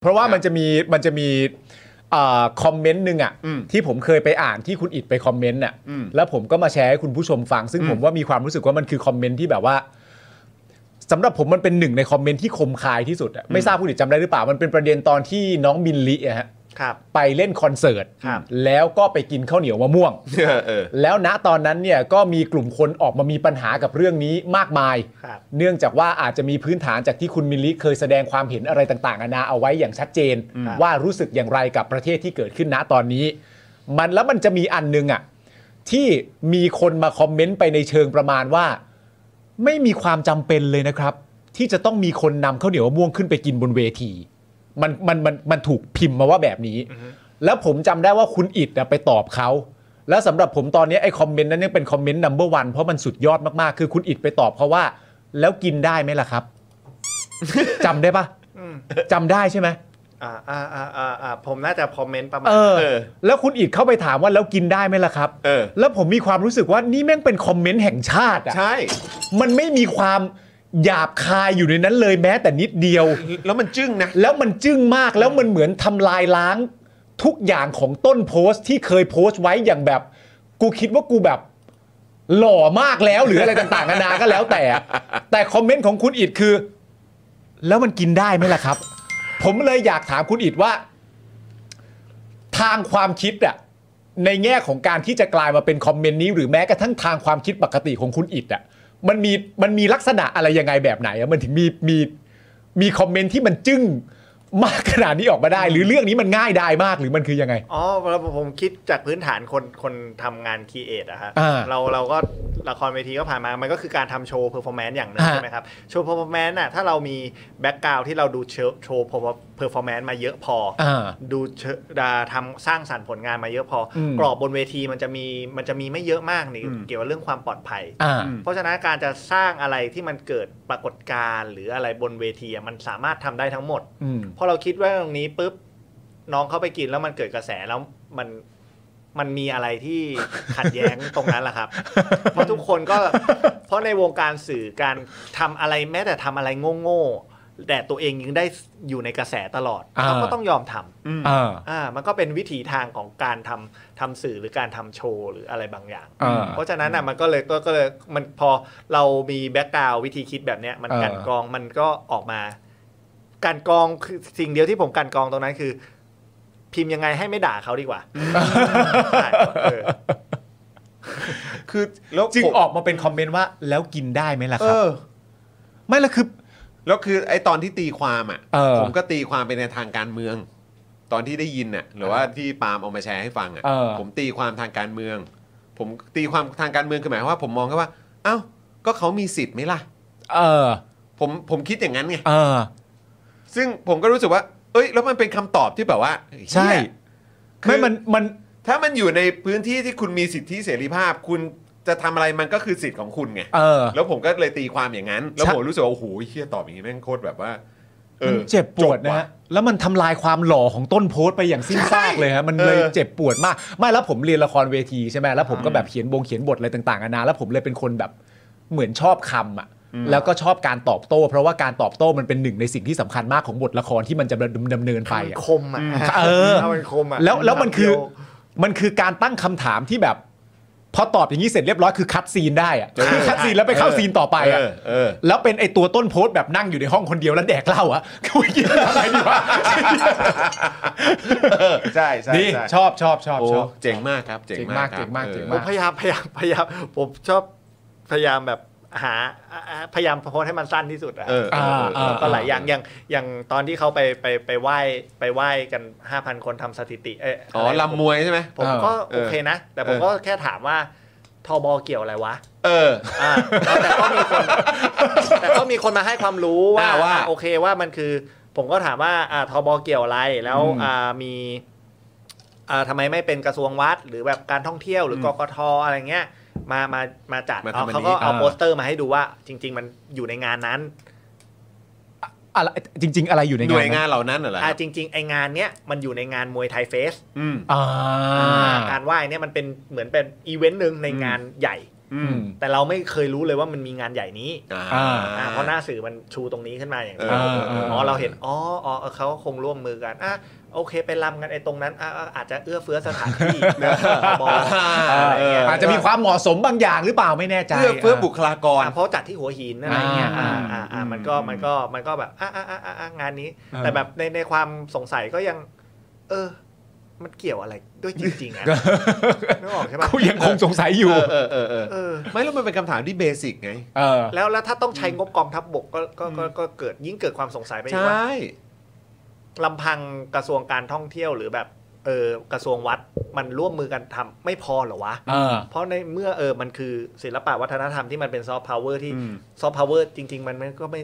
เพราะว่ามันจะมีมันจะมีอ่าคอมเมนต์หนึ่งอะอืมที่ผมเคยไปอ่านที่คุณอิดไปคอมเมนต์อะอืมแล้วผมก็มาแชร์ให้คุณผู้ชมฟัง ซึ่งอืมผมว่ามีความรู้สึกว่ามันคือคอมเมนต์ที่แบบว่าสำหรับผมมันเป็นหนึ่งในคอมเมนต์ที่คมคายที่สุดอะไม่ทราบคุณอิดจำได้หรือเปล่ามันเป็นประเด็นตอนที่น้องมิลลิอะฮะ ครับ ไปเล่นคอนเสิร์ตครับแล้วก็ไปกินข้าวเหนียวมะม่วงเออเออ แล้วณตอนนั้นเนี่ยก็มีกลุ่มคนออกมามีปัญหากับเรื่องนี้มากมาย ครับ เนื่องจากว่าอาจจะมีพื้นฐานจากที่คุณมิลลิเคยแสดงความเห็นอะไรต่างๆนานาเอาไว้อย่างชัดเจน ครับ ว่ารู้สึกอย่างไรกับประเทศที่เกิดขึ้นณตอนนี้ มันแล้วมันจะมีอันนึงอะที่มีคนมาคอมเมนต์ไปในเชิงประมาณว่า ไม่มีความจำเป็นเลยนะครับ ที่จะต้องมีคนนำข้าวเหนียวมะม่วงขึ้นไปกินบนเวที มันมันมันมันถูกพิมพ์มาว่าแบบนี้ แล้วผมจำได้ว่าคุณอิดอะไปตอบเขา แล้วสำหรับผมตอนนี้ไอ้คอมเมนต์นั้นยังเป็นคอมเมนต์ number one เพราะมันสุดยอดมากๆ คือคุณอิดไปตอบเขาว่า แล้วกินได้ไหมล่ะครับ จำได้ปะอืมจำได้ใช่ไหม อ่าอ่าอ่าอ่าอ่าผมน่าจะคอมเมนต์ประมาณ เออ เออ แล้วคุณอิดเข้าไปถามว่าแล้วกินได้ไหมล่ะครับ เออ แล้วผมมีความรู้สึกว่านี่แม่งเป็นคอมเมนต์แห่งชาติอะ ใช่ มันไม่มีความ หยาบคายอยู่ในนั้นเลยแม้แต่นิดเดียว แล้วมันจึ้งนะ แล้วมันจึ้งมากแล้วมันเหมือนทำลายล้าง ทุกอย่างของต้นโพสต์ที่เคยโพสต์ไว้อย่างแบบ กูคิดว่ากูแบบ หล่อมากแล้วหรืออะไรต่างๆนานาก็แล้วแต่ แต่คอมเมนต์ของคุณอิดคือ แล้วมันกินได้ไหมล่ะครับ ผมเลยอยากถามคุณอิดว่า ทางความคิดอะในแง่ของการที่จะกลายมาเป็นคอมเมนต์นี้ หรือแม้กระทั่งทางความคิดปกติของคุณอิดอะ มันมีมันมีลักษณะอะไรยังไงแบบไหนอะมันถึงมีมีมีคอมเมนต์ที่มันจึ้งมากขนาดนี้ออกมาได้ หรือเรื่องนี้มันง่ายได้มากหรือมันคือยังไง อ๋อแล้วผมคิดจากพื้นฐานคนคนทำงาน create อะฮะอ่าเราเราก็ละครเวทีก็ผ่านมา มันก็คือการทำโชว์ performance อย่างหนึ่งอ่า ใช่ไหมครับ โชว์ performance น่ะถ้าเรามี background ที่เราดูโชว์โชว์ performance มาเยอะพอออ่าดูเชดาทำสร้างสรรค์ผลงานมาเยอะพออมกรอบบนเวทีมันจะมีมันจะมีไม่เยอะมากนี่เกี่ยวกับเรื่องความปลอดภัยอ่าเพราะฉะนั้นการจะสร้างอะไรที่มันเกิดปรากฏการณ์หรืออะไรบนเวทีอะมันสามารถทำได้ทั้งหมดอืมพอเราคิดว่าตรงนี้ปุ๊บน้องเขาไปกินแล้วมันเกิดกระแสแล้วมันมันมีอะไรที่ขัดแย้งตรงนั้นแหละครับ เพราะทุกคนก็เพราะในวงการสื่อการทำอะไรแม้แต่ทำอะไรโง่ๆ แต่ตัวเองยังได้อยู่ในกระแสตลอดอ่าเขาก็ต้องยอมทำอ่าอ่ามันก็เป็นวิถีทางของการทำทำสื่อหรือการทำโชว์หรืออะไรบางอย่างอ่าเพราะฉะนั้นอะมันก็เลยก็ก็เลยมันพอเรามีแบ็กกราววิธีคิดแบบเนี้ยมันเออกลันกรองมันก็ออกมา การกรองคือสิ่งเดียวที่ผมกลันกรองตรงนั้นคือ พิมพ์ยังไงให้ไม่ด่าเขาดีกว่าใช่เออคือแล้วจึงผมออกมาเป็นคอมเมนต์ว่า แล้วกินได้ไหมล่ะเอครับอไม่ละคือ แล้วคือไอ้ตอนที่ตีความอะเออ ผมก็ตีความไปในทางการเมือง ตอนที่ได้ยินน่ะหรือว่าที่ปาล์มเอามาแชร์ให้ฟังอะเออ ผมตีความทางการเมือง ผมตีความทางการเมืองคือหมายความว่าผมมองแค่ว่าเอ้าก็เขามีสิทธิ์ไหมล่ะ เออ ผมผมคิดอย่างนั้นไง เออ ซึ่งผมก็รู้สึกว่า เอ้ย แล้วมันเป็นคำตอบที่แบบว่าใช่ เหี้ย คือ ไม่มันมัน ถ้ามันอยู่ในพื้นที่ที่คุณมีสิทธิเสรีภาพ คุณ จะทำอะไรมันก็คือสิทธิ์ของคุณไง เออ แล้วผมก็เลยตีความอย่างนั้น แล้วใช่ผมรู้สึกว่าโอ้โหเฮียตอบอย่างนี้แม่งโคตรแบบว่า เอมันอเจ็บปวดนะว่ฮะแล้วมันทำลายความหล่อของต้นโพสต์ไปอย่างสิ้นซากเลยฮะมันเลยเออเจ็บปวดมาก ไม่แล้วผมเรียนละครเวทีใช่ไหมแล้วผมก็แบบเขียนบงเขียนบทอะไรต่างๆนานาแล้วผมเลยเป็นคนแบบเหมือนชอบคำอะ แล้วก็ชอบการตอบโต้ เพราะว่าการตอบโต้มันเป็นหนึ่งในสิ่งที่สำคัญมากของบทละครที่มันจะดำดำเนินไปมันอะ คมอะเออถ้ามันคมอะแล้วแล้วมันคือเดียวมันคือการตั้งคำถามที่แบบ พอตอบอย่างนี้เสร็จเรียบร้อยคือคัดซีนได้อะคือคัดซีนแล้วไปเข้าซีนต่อไปอะเออเออแล้วเป็นไอตัวต้นโพสต์แบบนั่งอยู่ในห้องคนเดียวแล้วแดกเหล้าอะคุยกินอะไรดีวะใช่ใช่นี่ใช่ชอบชอบชอบโอ้ชอบเจ๋งมากครับเจ๋งมากครับเจ๋งมากเจ๋งผมมากพยายามพยายามพยายามผมชอบพยายามแบบ หาอ่าอ่าพยายามโพสต์ให้มันสั้นที่สุดอะเออเออเอออ่าก็หลายอย่างอย่างอย่างตอนที่เขาไปไปไปไหว้ไปไหว้กัน 5,000 คนทำสถิติเอยอ๋อลำมวยใช่ไหมผมก็เออโอเคนะ แต่ผมเออก็แค่ถามว่าทบเกี่ยวอะไรวะ เอออ่าแต่ก็มีคน แต่ก็มีคนมาให้ความรู้ว่าอ่าว่าอ่าโอเคว่ามันคือ ผมก็ถามว่าอ่าทบเกี่ยวอะไรแล้วอืมอ่ามีอ่าทำไมไม่เป็นกระทรวงวัฒน์ หรือแบบการท่องเที่ยวหรือกกทอะไรเงี้ย มามามาจัดมาทำเอาอันนี้ เขาก็เอาอ่าโปสเตอร์มาให้ดูว่า จริง ๆ มันอยู่ในงานนั้นอะไรจริง ๆ อะไรอยู่ในหน่วยงานงานเหล่านั้นเหรออ่าจริง ๆ ไอ้งานเนี้ยมันอยู่ในงานมวยไทย festอืม อ่า การไหว้เนี่ยมันเป็นเหมือนเป็นอีเวนต์หนึ่งในงานใหญ่อืม แต่เราไม่เคยรู้เลยว่ามันมีงานใหญ่นี้อ่าอ่าเพราะหน้าสื่อมันชูตรงนี้ขึ้นมาอย่างนี้เออเอออ๋อเราเห็นอ๋ออ๋อเออเขาคงร่วมมือกันอะโอเคไปรำกันไอ้ตรงนั้นอะอะอาจจะเอื้อเฟื้อสถานที่บอเอออาจจะมีความเหมาะสมบางอย่างหรือเปล่าไม่แน่ใจเพื่อเพื่อบุคลากรอะเพราะจัดที่หัวหินอะไรเงี้ยอ่าอ่าอ่าอ่ามันก็มันก็มันก็แบบอะอะอะอะอะงานนี้ แต่แบบในในความสงสัยก็ยัง เออ มันเกี่ยวอะไรด้วยจริงๆอะนึกออกใช่ปะกูยังคงสงสัยอยู่เออเออเออเออเออไม่แล้วมันเป็นคำถามที่เบสิกไงเออแล้วแล้วถ้าต้องใช้งบกองทัพบกก็ก็ก็ก็เกิดยิ่งเกิดความสงสัยไปอีกว่าใช่ลำพังกระทรวงการท่องเที่ยวหรือแบบเออกระทรวงวัฒน์มันร่วมมือกันทำไม่พอเหรอวะเออเพราะในเมื่อเออมันคือศิลปะวัฒนธรรมที่มันเป็นซอฟต์พาวเวอร์ที่อืมซอฟต์พาวเวอร์จริง ๆ มันมันก็ไม่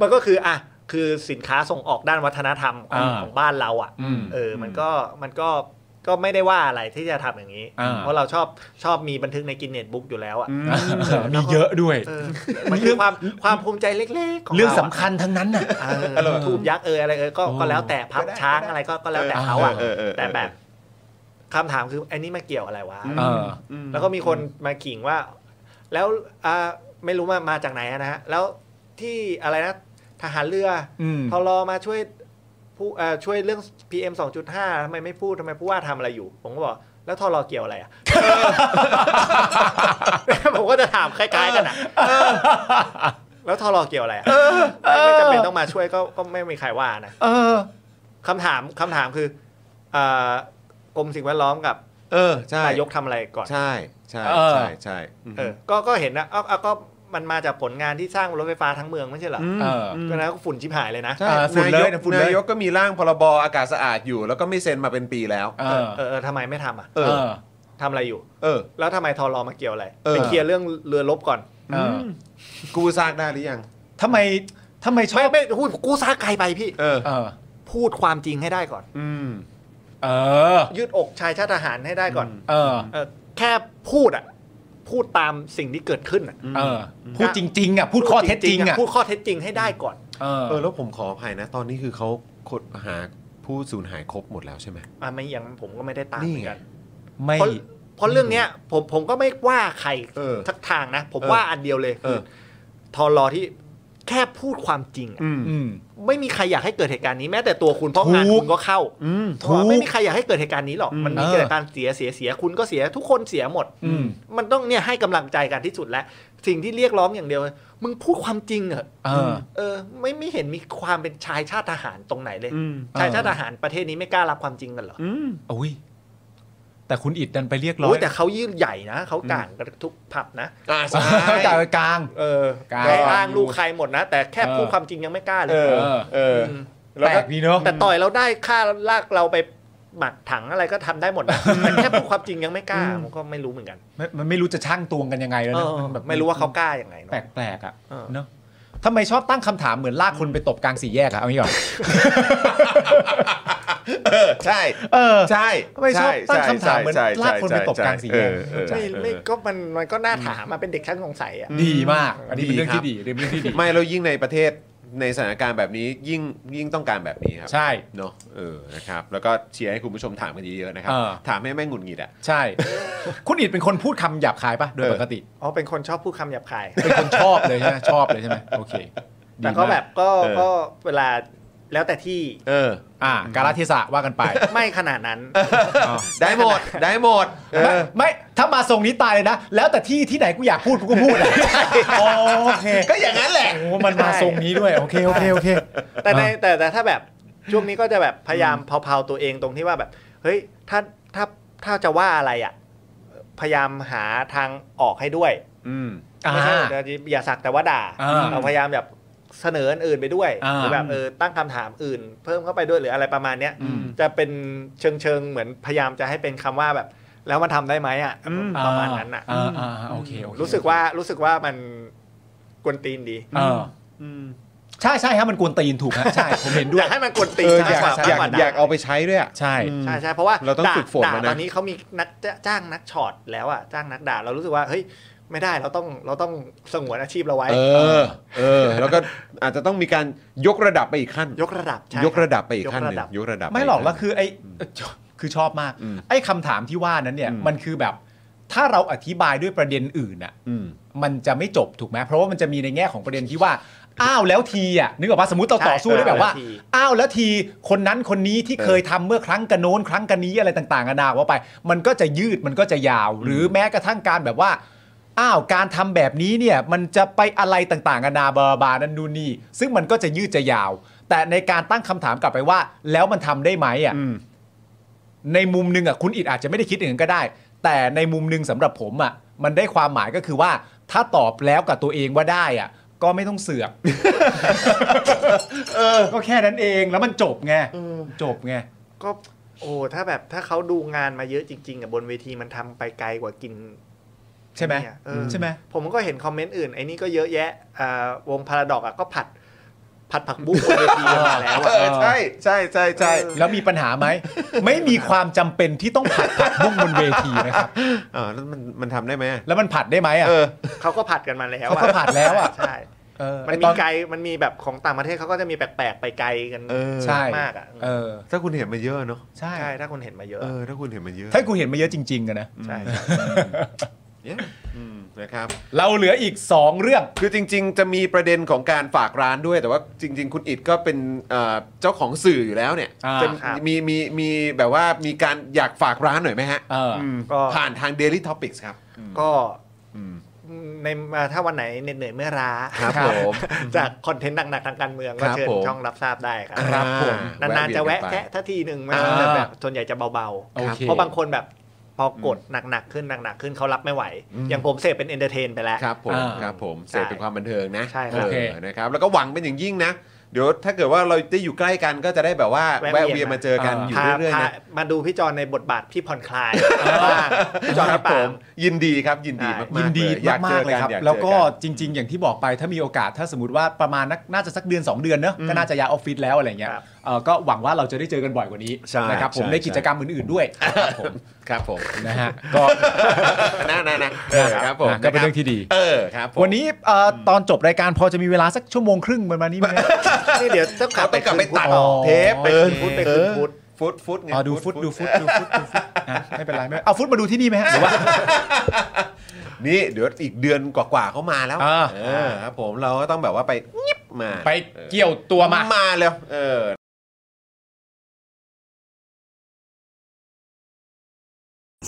มันก็คืออะ คือสินค้าส่งออกด้านวัฒนธรรมของอ่าของบ้านเราอะอืมเออมันก็มันก็ก็ไม่ได้ว่าอะไรที่จะทำอย่างนี้อ่าเพราะเราชอบชอบมีบันทึกในกินเน็ตบุ๊กอยู่แล้วอะมีเยอะด้วยเออมันคือความความภูมิใจเล็กๆของเรื่องราะสำคัญทั้งนั้นน่ะเออทูบยักษ์เอออะไรเออก็ก็แล้วแต่พับช้างอะไรก็ก็แล้วแต่เขาอะเออเออเออแต่แบบคำถามคือไอ้นี่มาเกี่ยวอะไรวะเออแล้วก็มีคนมาขิงว่า แล้วอ่าไม่รู้มามาจากไหนอะนะฮะ แล้วที่อะไรนะ ทหารเรืออืมพอรอมาช่วยผู้เอ่อช่วยเรื่อง PM 2.5ทำไมไม่พูดทำไมผู้ว่าทำอะไรอยู่ ผมก็บอกแล้วทอรอเกี่ยวอะไรอะผมก็จะถามคล้ายๆกันอะแล้วทอรอเกี่ยวอะไรอะไม่ไม่จำเป็นต้องมาช่วยก็ก็ไม่มีใครว่านะเออคำถามคำถามคืออ่ากรมสิ่งแวดล้อมกับ เออใช่นายกทำอะไรก่อน ใช่ ใช่เออใช่ใช่มเออก็ก็เห็นนะเอาเอาก็ มันมาจากผลงานที่สร้างรถไฟฟ้าทั้งเมืองไม่ใช่เหรอมเออมก็นะก็ฝุ่นชิบหายเลยนะใช่อ่าฝุ่นเลยายกนะฝุ่นเลยนายกก็มีร่างพรบอากาศสะอาดอยู่ แล้วก็ไม่เซ็นมาเป็นปีแล้ว เออเออเออทำไมไม่ทำอะเอเอออทำอะไรอยู่ เออ แล้วทำไมทอรอมาเกี่ยวอะไรเออไปเคลียร์เรื่องเรือรบก่อนเออมกูสร้างได้หรือยังทำไมทำไมชอไม่บไม่พูดกูซาไกลไปพี่เออเออพูดความจริงให้ได้ก่อน อืมเออ ยืดอกชายชาติทหารให้ได้ก่อน เออเออแค่พูดอะ พูดตามสิ่งที่เกิดขึ้นอะเออ พูดจริงๆอะพูดข้อเท็จจริงอะพูดข้อเท็จจริงให้ได้ก่อน เออเออแล้วผมขออภัยนะ ตอนนี้คือเขาค้นหาผู้สูญหายครบหมดแล้วใช่ไหมอะไม่ยังผมก็ไม่ได้ตามนี่เหมือนไงกันไม่เพราะเพราะเรื่องเนี้ยผมผมก็ไม่ว่าใครเออทักทางนะ ผมเออว่าอันเดียวเลยเออทอรอที่ แค่พูดความจริงอะอืมอืมไม่มีใครอยากให้เกิดเหตุการณ์นี้แม้แต่ตัวคุณเพราะงานถูกคุณก็เข้าอืมถูกไม่มีใครอยากให้เกิดเหตุการณ์นี้หรอกอืมมันมีเออเกิดการเสียเสียเสียคุณก็เสียทุกคนเสียหมดอืมมันต้องเนี่ยให้กำลังใจกันที่สุดแล้ว สิ่งที่เรียกร้องอย่างเดียวมึงพูดความจริงเหรอะเออเออ ไม่ไม่เห็นมีความเป็นชายชาติทหารตรงไหนเลยอืมชายชาติทหารประเทศนี้ไม่กล้ารับความจริงกันเหรออืมอุ้ย แต่คุณอิดดันไปเรียกร้อโอ้ยยแต่เขายื่นใหญ่นะเขากลางกันทุกผับนะอ่าใช่กลางกลางเออกลางใครอ้างลูกใครหมดนะ แต่แค่เออพูดความจริงยังไม่กล้าเลเอยอเออมแล้วแปลก็กดีเนาะแต่ต่อยเราได้ค่าลากเราไปหมักถังอะไรก็ทำได้หมดนะแต่แค่พูดความจริงยังไม่กล้าผมก็ไม่รู้เหมือนกันไม่มันไม่รู้จะช่างตวงกันยังไงแล้วเอนะอมันแบบไม่รู้ว่าเขากล้าอย่างไงเนอะแปลกๆอะเออเนาะทำไมชอบตั้งคำถามเหมือนลากคนไปตบกลางสี่แยกอะเอางี้ก่อน เออใช่ เออใช่ทำไมชอบตั้งคำถามเหมือนใช่ลากคนไปตบกลางสี่แยกเออเออไม่ไม่เออก็มันมันก็น่าถามมาเป็นเด็กช่างสงสัยอะดีมาก อันนี้เป็นดีเรื่องครับที่ดีเป็นเรื่องที่ดีไม่แล้วยิ่งในประเทศในสถานการณ์แบบนี้ยิ่งยิ่งต้องการแบบนี้ครับ ใช่เนาะเออนะครับแล้วก็เชียร์ให้คุณผู้ชมถามกันเยอะๆนะครับเออถามให้แม่งหงุดหงิดอะใช่ คุณอิดเป็นคนพูดคำหยาบคายปะโดยเออปกติอ๋อเป็นคนชอบพูดคำหยาบคายเป็นคนชอบเลยใช่ไหมชอบเลยใช่ไหมโอเคดีแต่ก็มากแบบก็เออก็เวลา แล้วแต่ที่เออ อ่า กาลเทศะว่ากันไป ไม่ขนาดนั้นอ๋อได้หมด ได้หมด เอไม่อไม่ ถ้ามาทรงนี้ตายเลยนะ แล้วแต่ที่ที่ไหนกูอยากพูดกูก็พูดอะอ๋อโอเค ก็อย่างนั้นแหละ โอ้ มันมาทรงนี้ด้วย โอเค โอเค โอเค แต่ในอ่าแต่แต่ถ้าแบบช่วงนี้ก็จะแบบพยายามเผาๆตัวเองตรงที่ว่าแบบ เฮ้ย ถ้า ถ้า ถ้าจะว่าอะไรอะ พยายามหาทางออกให้ด้วย อืมไม่ใช่อ่าอย่าสักแต่ว่าด่าอ่าเราพยายามแบบ เสนออนอื่นไปด้วยอ่าหรือแบบเออตั้งคำถามอื่น เพิ่มเข้าไปด้วยหรืออะไรประมาณเนี้ยอืมจะเป็นเชิงเชิงๆเหมือนพยายามจะให้เป็นคำว่าแบบ แล้วมันทำได้ไหมอะประมาณนั้นอะอ่าอ่าอ่าโอเคโอเครู้สึกว่ารู้สึกว่ามันกวนตีนดีเออใช่ใช่ครับมันกวนตีนถูกฮะใช่ผมเห็นด้อวยยากให้มันกวนตีเอนอมากกว่าอยากมกกว่อยากเอาไปใช้ด้วยอะใช่ใช่ใช่เพราะว่าเราต้องด่ฝึกฝนด่าแล้วนะตอนนี้เขามีนักจ้างนักช็อตแล้วอะจ้างนักด่าเรารู้สึกว่าเฮ้ย ไม่ได้เราต้องเราต้องสงวนอาชีพเราไว้ เออ เออ แล้วก็อาจจะต้องมีการยกระดับไปอีกขั้น ยกระดับใช่ยกระดับไปอีกขั้นหนึ่งยกระดับยกระดับไม่หรอกปแล้วคือไอ้คือชอบมากอืมไอ้คำถามที่ว่านั้นเนี่ยอืมมันคือแบบถ้าเราอธิบายด้วยประเด็นอื่นอะอืมมันจะไม่จบถูกไหมเพราะว่ามันจะมีในแง่ของประเด็นที่ว่าอ้าวแล้วทีอะนึกออกปะสมมติเราใช่ต่อสู้ได้แบบว่าเออทีอ้าวแล้วทีคนนั้นคนนี้ที่เออเคยทำเมื่อครั้งกันโน้นครั้งกันนี้อะไรต่างๆนานาว่าไป มันก็จะยืดมันก็จะยาว หรือแม้กระทั่งการแบบว่า อ้าวการทำแบบนี้เนี่ยมันจะไปอะไรต่างๆนานาบาบานั่นนู่นนี่ซึ่งมันก็จะยืดจะยาว แต่ในการตั้งคำถามกลับไปว่า แล้วมันทำได้ไหมอะอืมในมุมหนึ่งอะคุณอิดอาจจะไม่ได้คิดอย่างนั้นก็ได้ แต่ในมุมหนึ่งสำหรับผมอะมันได้ความหมายก็คือว่า ถ้าตอบแล้วกับตัวเองว่าได้อะก็ไม่ต้องเสือกก็แค่นั้นเองแล้วมันจบไงจบไงก็โอ้ถ้าแบบถ้าเขาดูงานมาเยอะจริงๆอะบนเวทีมันทำไปไกลกว่ากิน ใช่ไหมเนี่ยเออใช่ไหมผมก็เห็นคอมเมนต์อื่นไอ้นี่ก็เยอะแยะอ่าวงพาราดอกอะก็ผัดผัดผักบุ้งบนเวทีกันมาแล้วเออะอใช่ใช่ใช่ใช่เออแล้วมีปัญหาไหม ไม่มีความจำเป็นที่ต้องผัดผักบุ้งบนเวทีนะครับเออแล้วมันมันทำได้ไหมแล้วมันผัดได้ไหมอะเออเขาก็ผัดกันมาแล้วเขาก็ผัดแล้วอะใช่เออมันไอ้มีตอนไกลมันมีแบบของต่างประเทศเขาก็จะมีแปลกๆไปไกลกันเออใช่มากอะเออถ้าคุณเห็นมาเยอะเนาะใช่ใช่ถ้าคนเห็นมาเยอะเออถ้าคุณเห็นมาเยอะถ้ากูเห็นมาเยอะจริงๆกันนะใช่ เนี่ยอืมนะครับ เราเหลืออีก 2 เรื่อง คือจริง ๆ จะมีประเด็นของการฝากร้านด้วย แต่ว่าจริง ๆ คุณอิดก็เป็นเอ่อเจ้าของสื่ออยู่แล้วเนี่ยอ่า จะครับ มีมีมีแบบว่ามีการอยากฝากร้านหน่อยไหมฮะเอออืมก็ผ่านทาง Daily Topics ครับก็อืมในถ้าวันไหนเหน็ดเหนื่อยเมื่อล้า ครับผม จากคอนเทนต์หนักๆทางการเมืองครัก็บเชิญช่องรับทราบได้ครับ ครับผม นานๆจะแวะเวียนกันไปแคะทัทีหนึ่งไม่อ่าแต่แบบส่วนใหญ่จะเบาโอเคๆเพราะบางคนแบบ พอกดหนักๆขึ้นหนักๆขึ้นเขารับไม่ไหว อย่างผมเสพเป็น entertain ไปแล้ว ครับผมอ่าครับผมเสพเป็นใช่ความบันเทิงนะใช่ครับเออโอเคนะครับแล้วก็หวังเป็นอย่างยิ่งนะเดี๋ยวถ้าเกิดว่าเราได้อยู่ใกล้กันก็จะได้แบบว่าแวะแวะเวีเวียยนนมาเจอกันอยู่พาเรื่อยพาๆนะมาดูพี่จอนในบทบาทพี่ผ่อนคลายพี่จอนครัพี่บผปามมยินดีครับยินดีใช่มากๆยินดีเลอยากมาเจกอๆเลยกันครับอยาเจอแล้วก็นจริง ๆ อย่างที่บอกไปถ้ามีโอกาสถ้าสมมติว่าประมาณนักน่าจะสักเดือน 2 เดือนเนอะก็น่าจะย้ายออฟฟิศแล้วอะไรเงี้ยครับเอ่อก็หวังว่าเราจะได้เจอกันบ่อยกว่านี้ใช่นะครับผมใช่ในกิจกรรมอื่นๆด้วยครับผมครับผมนะฮะก็นะนะนะเออครับผมอะก็เป็นเรื่องที่ดีเออครับผมวันนี้เอ่อตอนจบรายการพอจะมีเวลาสักชั่วโมงครึ่งประมาณนี้ไหมนี่เดี๋ยวต้องกลัเขาบไปต้องกลับไปตัดอ๋อเทปไปคืนฟุตไปคืนฟุตฟุตฟุตไงอ๋อดูฟุตดูฟุตดูฟุตดูฟุตอะไม่เป็นไรไม่เอาฟุตมาดูที่นี่ไหมฮะหรือว่านี่เดี๋ยวอีกเดือนกว่าๆเขามาแล้วอ่าเออครับผมเราก็ต้องแบบว่าไปงิบมาไปเกี่ยวตัวมามาเร็วเออ